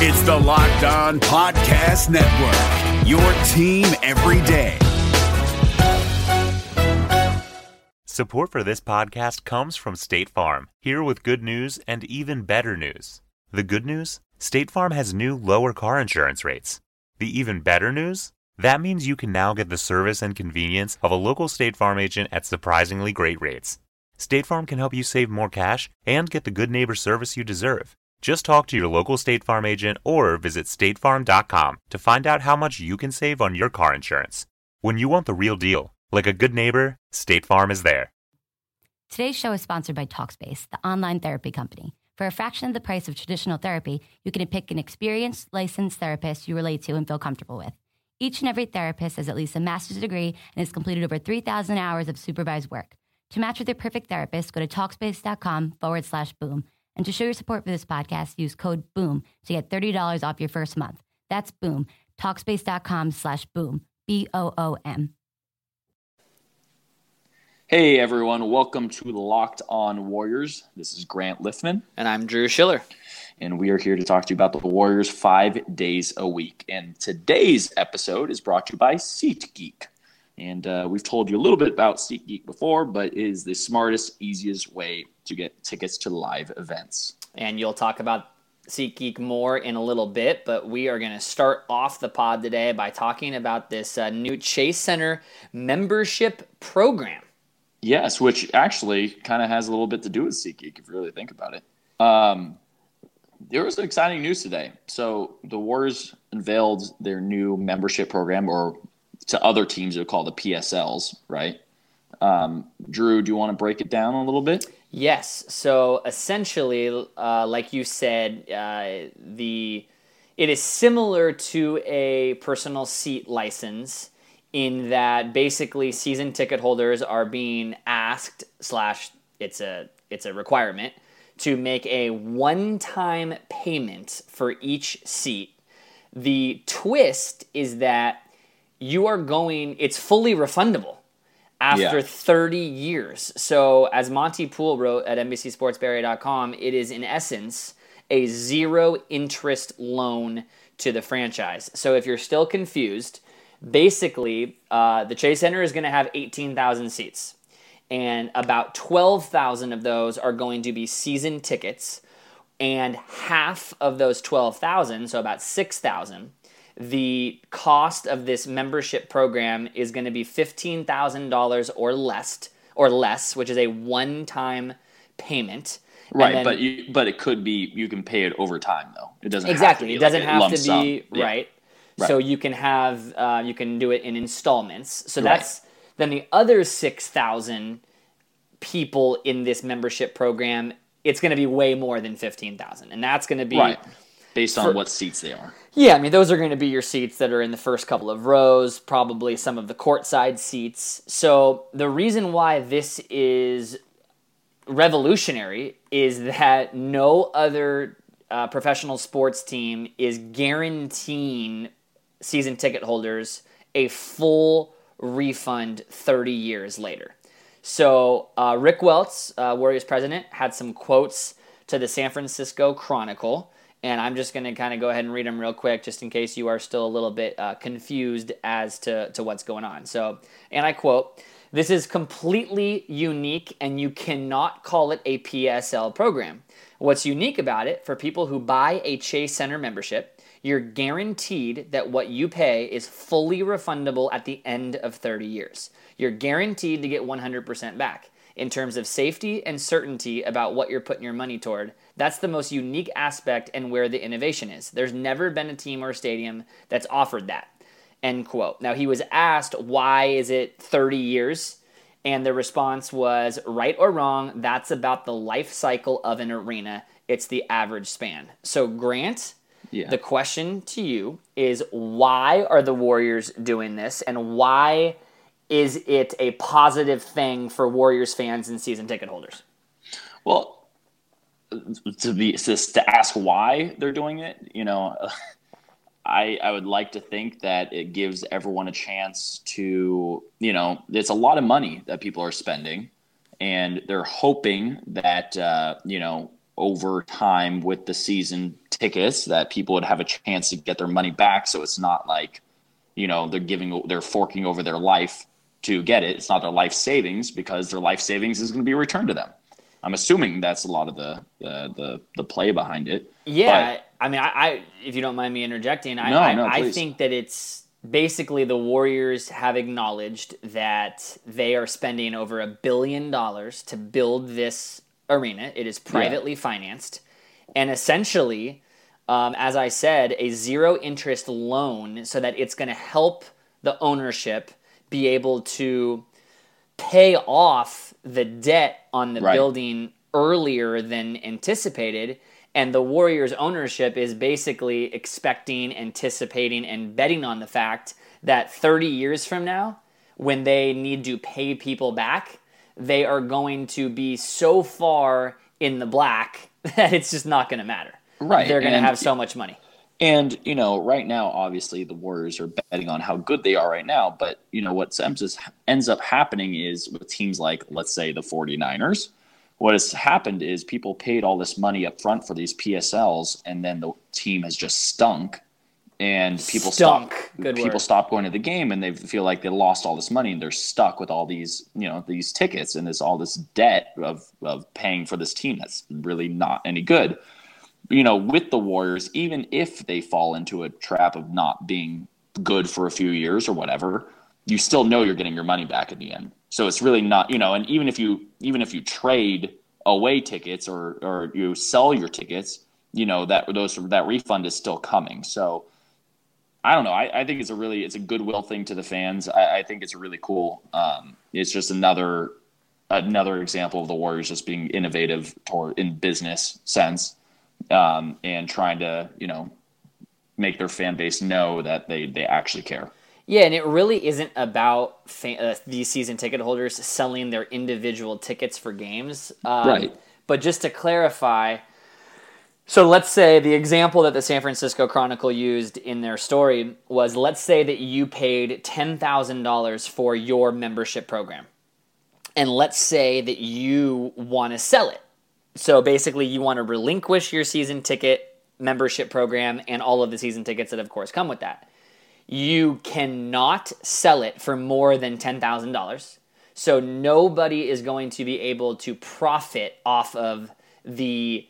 It's the Locked On Podcast Network, your team every day. Support for this podcast comes from State Farm, here with good news and even better news. The good news? State Farm has new lower car insurance rates. The even better news? That means you can now get the service and convenience of a local State Farm agent at surprisingly great rates. State Farm can help you save more cash and get the good neighbor service you deserve. Just talk to your local State Farm agent or visit statefarm.com to find out how much you can save on your car insurance. When you want the real deal, like a good neighbor, State Farm is there. Today's show is sponsored by Talkspace, the online therapy company. For a fraction of the price of traditional therapy, you can pick an experienced, licensed therapist you relate to and feel comfortable with. Each and every therapist has at least a master's degree and has completed over 3,000 hours of supervised work. To match with your perfect therapist, go to Talkspace.com forward slash boom. And to show your support for this podcast, use code BOOM to get $30 off your first month. That's BOOM. Talkspace.com slash boom. B O O M. Hey everyone, welcome to Locked On Warriors. This is Grant Liffmann. And I'm Drew Shiller. And we are here to talk to you about the Warriors five days a week. And today's episode is brought to you by SeatGeek. And uh, we've told you a little bit about SeatGeek before, but it is the smartest, easiest way to get tickets to live events. And you'll talk about SeatGeek more in a little bit, but we are going to start off the pod today by talking about this uh, new Chase Center membership program. Yes, which actually kind of has a little bit to do with SeatGeek if you really think about it. Um, there was exciting news today. So the Warriors unveiled their new membership program, or to other teams, they're called the PSLs, right? Um, Drew, do you want to break it down a little bit? Yes. So essentially, uh, like you said, uh, the it is similar to a personal seat license in that basically season ticket holders are being asked slash it's a it's a requirement to make a one-time payment for each seat. The twist is that you are going it's fully refundable after yeah. 30 years. So as Monte Poole wrote at NBCSportsBay.com, it is in essence a zero interest loan to the franchise. So if you're still confused, basically, uh, the Chase Center is going to have 18,000 seats, and about 12,000 of those are going to be season tickets, and half of those 12,000, so about 6,000, the cost of this membership program is going to be $15,000 or less, or less, which is a one-time payment. Right, then, but you, but it could be you can pay it over time though. It doesn't exactly. it doesn't like have to be yeah. right. Right. So you can have uh, you can do it in installments. So that's right. then the other six thousand people in this membership program. It's going to be way more than fifteen thousand, and that's going to be right based on for, what seats they are. Yeah, I mean those are going to be your seats that are in the first couple of rows, probably some of the courtside seats. So the reason why this is revolutionary is that no other uh, professional sports team is guaranteeing season ticket holders a full refund 30 years later. So, uh, Rick Welts, uh, Warriors president, had some quotes to the San Francisco Chronicle, and I'm just going to kind of go ahead and read them real quick just in case you are still a little bit uh, confused as to, to what's going on. So, and I quote, This is completely unique, and you cannot call it a PSL program. What's unique about it for people who buy a Chase Center membership you're guaranteed that what you pay is fully refundable at the end of 30 years. You're guaranteed to get 100% back. In terms of safety and certainty about what you're putting your money toward, that's the most unique aspect and where the innovation is. There's never been a team or a stadium that's offered that. End quote. Now, he was asked, why is it 30 years? And the response was, right or wrong, that's about the life cycle of an arena. It's the average span. So, Grant, yeah. The question to you is why are the Warriors doing this and why is it a positive thing for Warriors fans and season ticket holders? Well, to be to ask why they're doing it, you know, I I would like to think that it gives everyone a chance to, you know, it's a lot of money that people are spending, and they're hoping that uh, you know over time with the season tickets that people would have a chance to get their money back. So it's not like, you know, they're giving, they're forking over their life to get it. It's not their life savings because their life savings is going to be returned to them. I'm assuming that's a lot of the the the, the play behind it. Yeah, but, I mean, I, I, if you don't mind me interjecting, I, no, I, no, I think that it's basically the Warriors have acknowledged that they are spending over a billion dollars to build this arena. It is privately yeah. financed, and essentially, um, as I said, a zero interest loan so that it's going to help the ownership be able to pay off the debt on the right. building earlier than anticipated. And the Warriors ownership is basically expecting, anticipating, and betting on the fact that 30 years from now, when they need to pay people back, they are going to be so far in the black that it's just not going to matter. Right. They're going to have so much money. And, you know, right now, obviously, the Warriors are betting on how good they are right now. But, you know, what ends up happening is with teams like, let's say, the 49ers, what has happened is people paid all this money up front for these PSLs, and then the team has just stunk. And people stunk. stop. Good people word. stop going to the game, and they feel like they lost all this money, and they're stuck with all these, you know, these tickets and this all this debt of of paying for this team that's really not any good you know, with the Warriors, even if they fall into a trap of not being good for a few years or whatever, you still know you're getting your money back in the end. So it's really not, you know, and even if you even if you trade away tickets or or you sell your tickets, you know that those that refund is still coming. So I don't know. I, I think it's a really it's a goodwill thing to the fans. I, I think it's really cool. Um, it's just another another example of the Warriors just being innovative toward in business sense um, and trying to you know make their fan base know that they they actually care. Yeah, and it really isn't about fan, uh, these season ticket holders selling their individual tickets for games, um, right? But just to clarify, so let's say the example that the San Francisco Chronicle used in their story was let's say that you paid $10,000 for your membership program. And let's say that you want to sell it. So basically, you want to relinquish your season ticket membership program and all of the season tickets that, of course, come with that. You cannot sell it for more than $10,000. So nobody is going to be able to profit off of the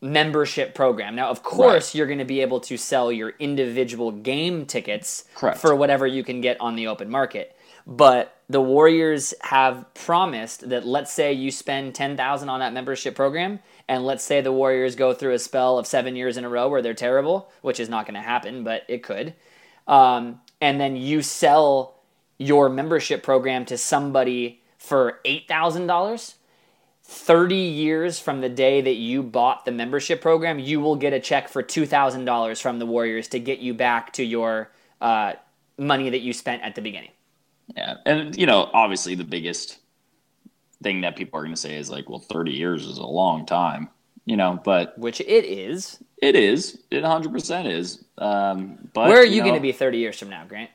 membership program. Now, of course, right. you're going to be able to sell your individual game tickets Correct. for whatever you can get on the open market. But the Warriors have promised that let's say you spend 10,000 on that membership program and let's say the Warriors go through a spell of 7 years in a row where they're terrible, which is not going to happen, but it could. Um, and then you sell your membership program to somebody for $8,000, 30 years from the day that you bought the membership program, you will get a check for $2,000 from the Warriors to get you back to your uh, money that you spent at the beginning. Yeah, and you know, obviously, the biggest thing that people are going to say is like, well, thirty years is a long time, you know. But which it is. It is. It hundred percent is. Um, but where are you, you going to be thirty years from now, Grant?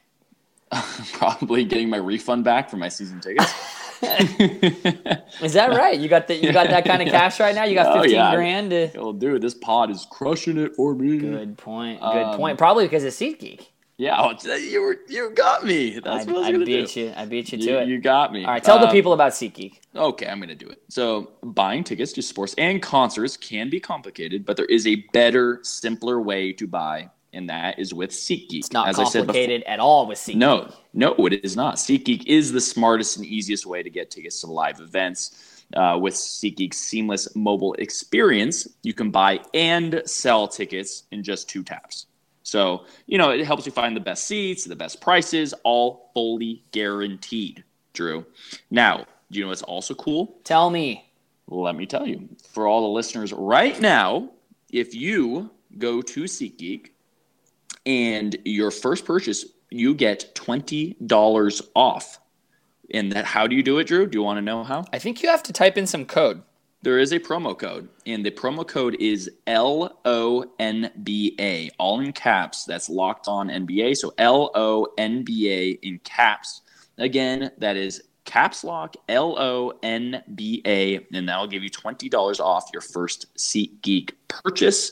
probably getting my refund back for my season tickets. is that right? You got the you got that kind of cash right now? You got fifteen oh, yeah. grand. To... Well, dude, this pod is crushing it for me. Good point. Good um, point. Probably because of SeatGeek. Yeah, you were you got me. That's I, what I, was I beat do. you. I beat you to you, it. You got me. All right, tell um, the people about SeatGeek. Okay, I'm going to do it. So, buying tickets to sports and concerts can be complicated, but there is a better, simpler way to buy, and that is with SeatGeek. It's not As complicated at all with SeatGeek. No, no, it is not. SeatGeek is the smartest and easiest way to get tickets to live events. Uh, with SeatGeek's seamless mobile experience, you can buy and sell tickets in just two taps. So, you know, it helps you find the best seats, the best prices, all fully guaranteed, Drew. Now, do you know what's also cool? Tell me. Let me tell you. For all the listeners right now, if you go to SeatGeek and your first purchase, you get $20 off. And that how do you do it, Drew? Do you want to know how? I think you have to type in some code. There is a promo code, and the promo code is L O N B A, all in caps. That's locked on NBA. So L O N B A in caps. Again, that is caps lock L O N B A, and that will give you twenty dollars off your first SeatGeek purchase.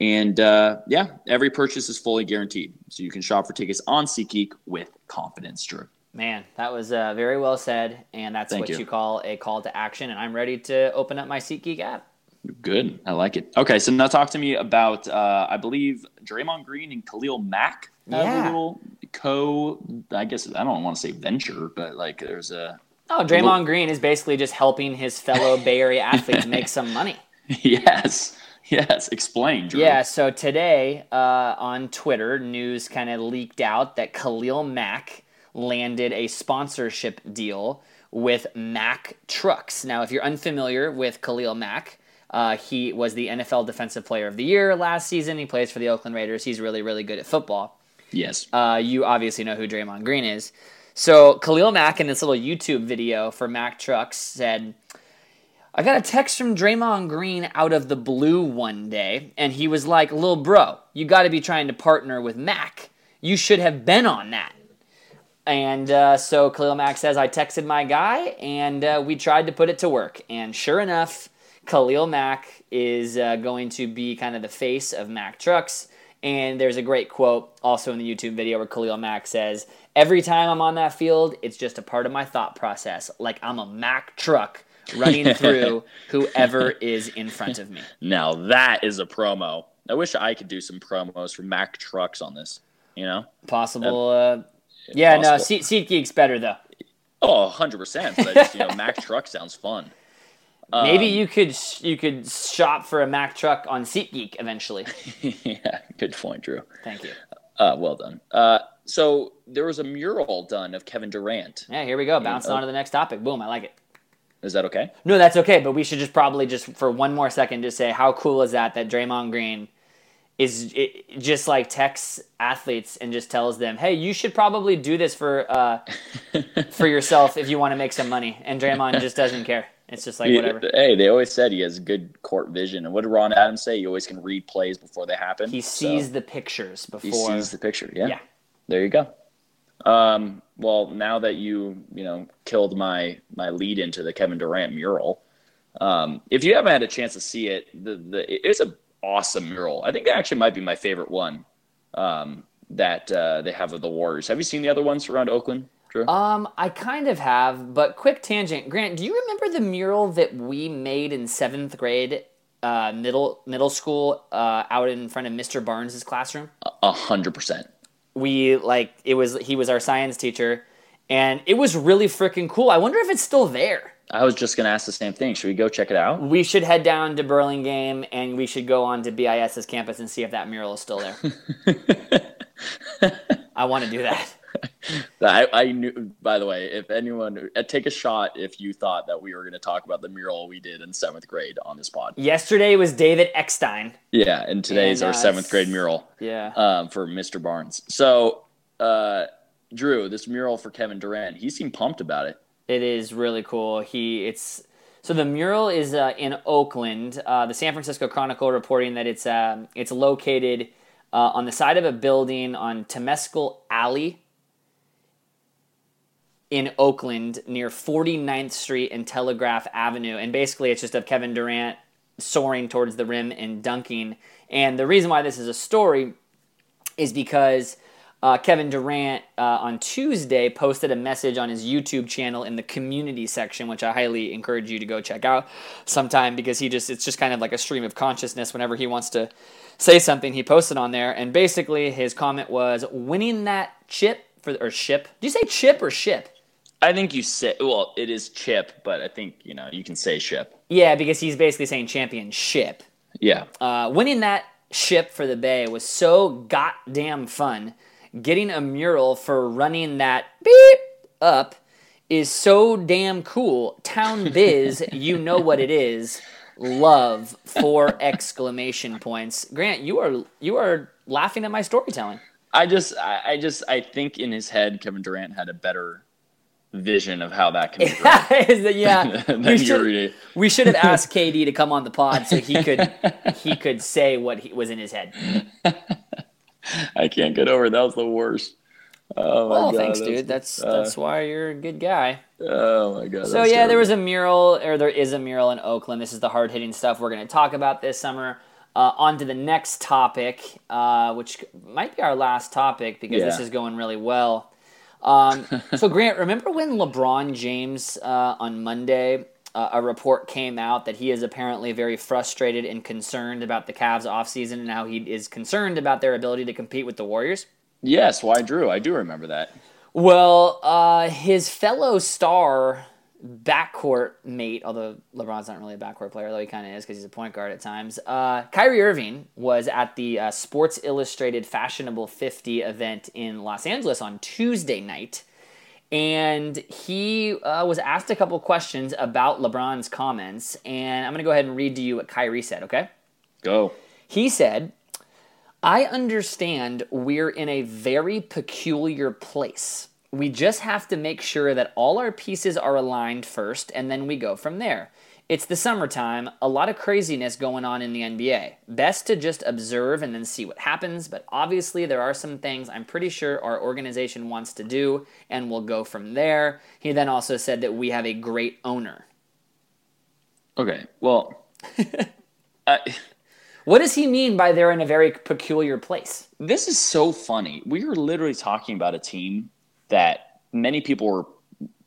And uh, yeah, every purchase is fully guaranteed, so you can shop for tickets on SeatGeek with confidence. Drew. Man, that was uh, very well said, and that's Thank what you. you. call a call to action. And I'm ready to open up my SeatGeek app. Good, I like it. Okay, so now talk to me about uh, I believe Draymond Green and Khalil Mack have Yeah. a little co. I guess I don't want to say venture, but like there's a Oh, Draymond Green is basically just helping his fellow Bay Area athletes make some money. yes, yes. Explain, Drew. Yeah, so today uh, on Twitter, news kind of leaked out that Khalil Mack landed a sponsorship deal with Mack Trucks. Now, if you're unfamiliar with Khalil Mack, uh, he was the NFL Defensive Player of the Year last season. He plays for the Oakland Raiders. He's really, really good at football. Yes. Uh, you obviously know who Draymond Green is. So Khalil Mack in this little YouTube video for Mack Trucks said, I got a text from Draymond Green out of the blue one day, and he was like, Lil bro, you got to be trying to partner with Mack. You should have been on that. And uh, so Khalil Mack says, I texted my guy, and uh, we tried to put it to work. And sure enough, Khalil Mack is uh, going to be kind of the face of Mack Trucks. And there's a great quote also in the YouTube video where Khalil Mack says, Every time I'm on that field, it's just a part of my thought process. Like I'm a Mack truck running through whoever is in front of me. Now that is a promo. I wish I could do some promos for Mack trucks on this. You know? Possible. Uh, yeah, no, possible. Seat, SeatGeek's better though. Oh, 100 percent. But just, you know, Mack truck sounds fun. Maybe Um, you could you could shop for a Mack truck on SeatGeek eventually. yeah, good point, Drew. Thank you. Uh, well done. Uh, so there was a mural done of Kevin Durant. Yeah, here we go. Bouncing oh. on to the next topic. Boom, I like it. Is that okay? No, that's okay, but we should just probably just for one more second just say how cool is that that Draymond Green is it, just like texts athletes and just tells them, "Hey, you should probably do this for uh, for yourself if you want to make some money." And Draymond just doesn't care. It's just like whatever. Hey, they always said he has good court vision. And what did Ron Adams say? He always can read plays before they happen. He So sees the pictures before. he sees the picture. Yeah. Yeah. There you go. Um, well, now that you you know killed my my lead into the Kevin Durant mural, um, if you haven't had a chance to see it, the the it's a awesome mural. I think that actually might be my favorite one um, that uh, they have of the Warriors. Have you seen the other ones around Oakland, Drew? Um, I kind of have, but quick tangent. Grant, do you remember the mural that we made in seventh grade, uh, middle middle school, uh, out in front of Mr. Barnes's classroom? A hundred percent. we like it was he was our science teacher and it was really freaking cool i wonder if it's still there I was just gonna ask the same thing. Should we go check it out? we should head down to burlingame and we should go on to bis's campus and see if that mural is still there i want to do that I, I knew. By the way, if anyone uh, take a shot if you thought that we were going to talk about the mural we did in seventh grade on this pod. yesterday was david eckstein Yeah, and today's And, our uh, seventh grade mural yeah um, for Mr. Barnes. So, uh, Drew, this mural for Kevin Durant, he seemed pumped about it. It is really cool. He it's so the mural is uh, in Oakland. Uh, the San Francisco Chronicle reporting that it's um, it's located uh, on the side of a building on Temescal Alley in Oakland near 49th Street and Telegraph Avenue. And basically, it's just of Kevin Durant soaring towards the rim and dunking. And the reason why this is a story is because uh, Kevin Durant uh, on Tuesday posted a message on his YouTube channel in the community section, which I highly encourage you to go check out sometime because he just it's just kind of like a stream of consciousness whenever he wants to say something he posted on there and basically his comment was winning that chip for or ship. Do you say chip or ship? I think you say, well, it is chip, but I think, you know, you can say ship. Yeah, because he's basically saying championship. Yeah. Uh, winning that ship for the Bay was so goddamn fun. Getting a mural for running that beep up is so damn cool. Town Biz, you know what it is. Love four exclamation points. Grant, you are you are laughing at my storytelling. I just, I, I just, I think in his head, Kevin Durant had a better vision of how that can be run. Yeah, Than we should, we should have asked KD to come on the pod so he could he could say what he was in his head. I can't get over it. that was the worst. Oh my Well, god! thanks, dude. That's uh, that's why you're a good guy. Oh my god! So that's yeah, there was a mural, or there is a mural in Oakland. This is the hard hitting stuff we're going to talk about this summer. Uh, on to the next topic, uh, which might be our last topic because this is going really well. Um, so Grant, remember when LeBron James uh, on Monday, uh, a report came out that he is apparently very frustrated and concerned about the Cavs offseason and how he is concerned about their ability to compete with the Warriors? Yes, why Drew? I do remember that. Well, uh, his fellow star backcourt mate, although LeBron's not really a backcourt player, though he kind of is because he's a point guard at times. Uh, Kyrie Irving was at the uh, Sports Illustrated Fashionable 50 event in Los Angeles on Tuesday night. And he uh, was asked a couple questions about LeBron's comments. And I'm going to go ahead and read to you what Kyrie said, okay? Go. He said, I understand we're in a very peculiar place. We just have to make sure that all our pieces are aligned first, and then we go from there. It's the summertime, a lot of craziness going on in the NBA. Best to just observe and then see what happens, but obviously there are some things I'm pretty sure our organization wants to do, and we'll go from there. He then also said that we have a great owner. Okay. Well, I, What does he mean by they're in a very peculiar place? this is so funny. We were literally talking about a team that many people were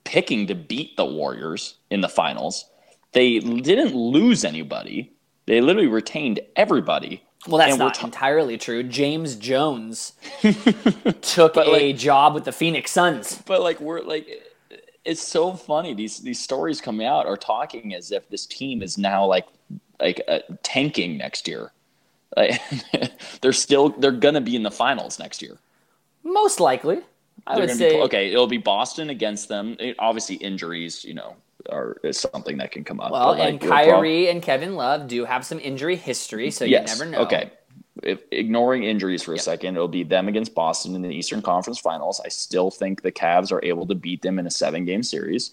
picking to beat the Warriors in the finals. They didn't lose anybody. They literally retained everybody. Well, that's And not ta- entirely true. James Jones took But, a like- job with the Phoenix Suns. But like we're like it's so funny. These these stories coming out are talking as if this team is now like like uh, tanking next year. Like they're still they're gonna be in the finals next year. Most likely, I They're would say. be okay. It'll be Boston against them. It- obviously, injuries, you know, are is something that can come up. Well, like, and it'll prob- Kyrie and Kevin Love do have some injury history, so yes, you never know. Okay, if, ignoring injuries for a second, it'll be them against Boston in the Eastern Conference Finals. I still think the Cavs are able to beat them in a seven game series,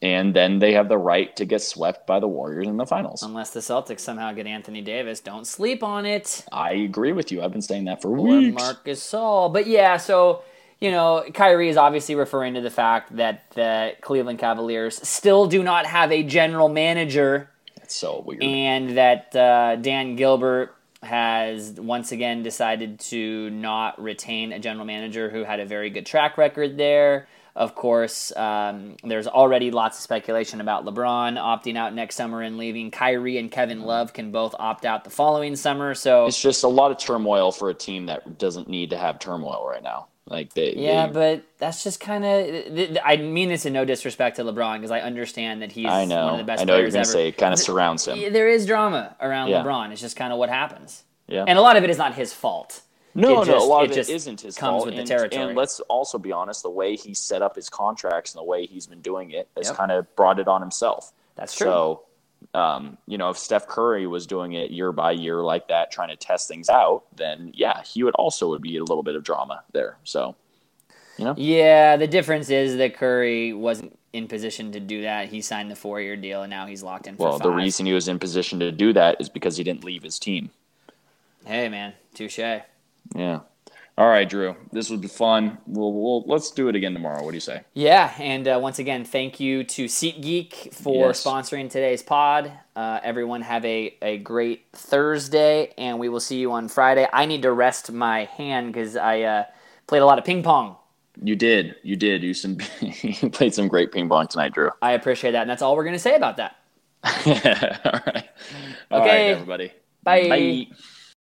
and then they have the right to get swept by the Warriors in the finals. Unless the Celtics somehow get Anthony Davis, don't sleep on it. I agree with you. I've been saying that for Or weeks. Marcus Saul. But yeah, so you know, Kyrie is obviously referring to the fact that the Cleveland Cavaliers still do not have a general manager. It's so weird. and that uh, Dan Gilbert has once again decided to not retain a general manager who had a very good track record there. Of course, um, there's already lots of speculation about LeBron opting out next summer and leaving. Kyrie and Kevin Love can both opt out the following summer. So it's just a lot of turmoil for a team that doesn't need to have turmoil right now. Like they, yeah, they- but that's just kind of. Th- th- I mean this in no disrespect to LeBron because I understand that he's I know. one of the best I know you're players going ever. to say it kind of surrounds him. There is drama around Yeah. LeBron. It's just kind of what happens. Yeah. And a lot of it is not his fault. No, It no, just- a lot of it just isn't his comes fault. with the and, territory. And let's also be honest, the way he set up his contracts and the way he's been doing it has Yep. kind of brought it on himself. That's true. So, um, you know, if Steph Curry was doing it year by year like that, trying to test things out, then yeah, he would also would be a little bit of drama there. So, you know, Yeah, the difference is that Curry wasn't in position to do that. He signed the four-year deal, and now he's locked in for well, five. the reason he was in position to do that is because he didn't leave his team. Hey, man, touche. Yeah. All right, Drew. This would be fun. We'll, we'll let's do it again tomorrow. What do you say? Yeah, and uh, once again, thank you to SeatGeek for Yes. sponsoring today's pod. Uh, everyone have a, a great Thursday, and we will see you on Friday. I need to rest my hand because I uh, played a lot of ping pong. You did. You did. You some you played some great ping pong tonight, Drew. I appreciate that, and that's all we're going to say about that. All right. All right, Okay. everybody. Bye. Bye.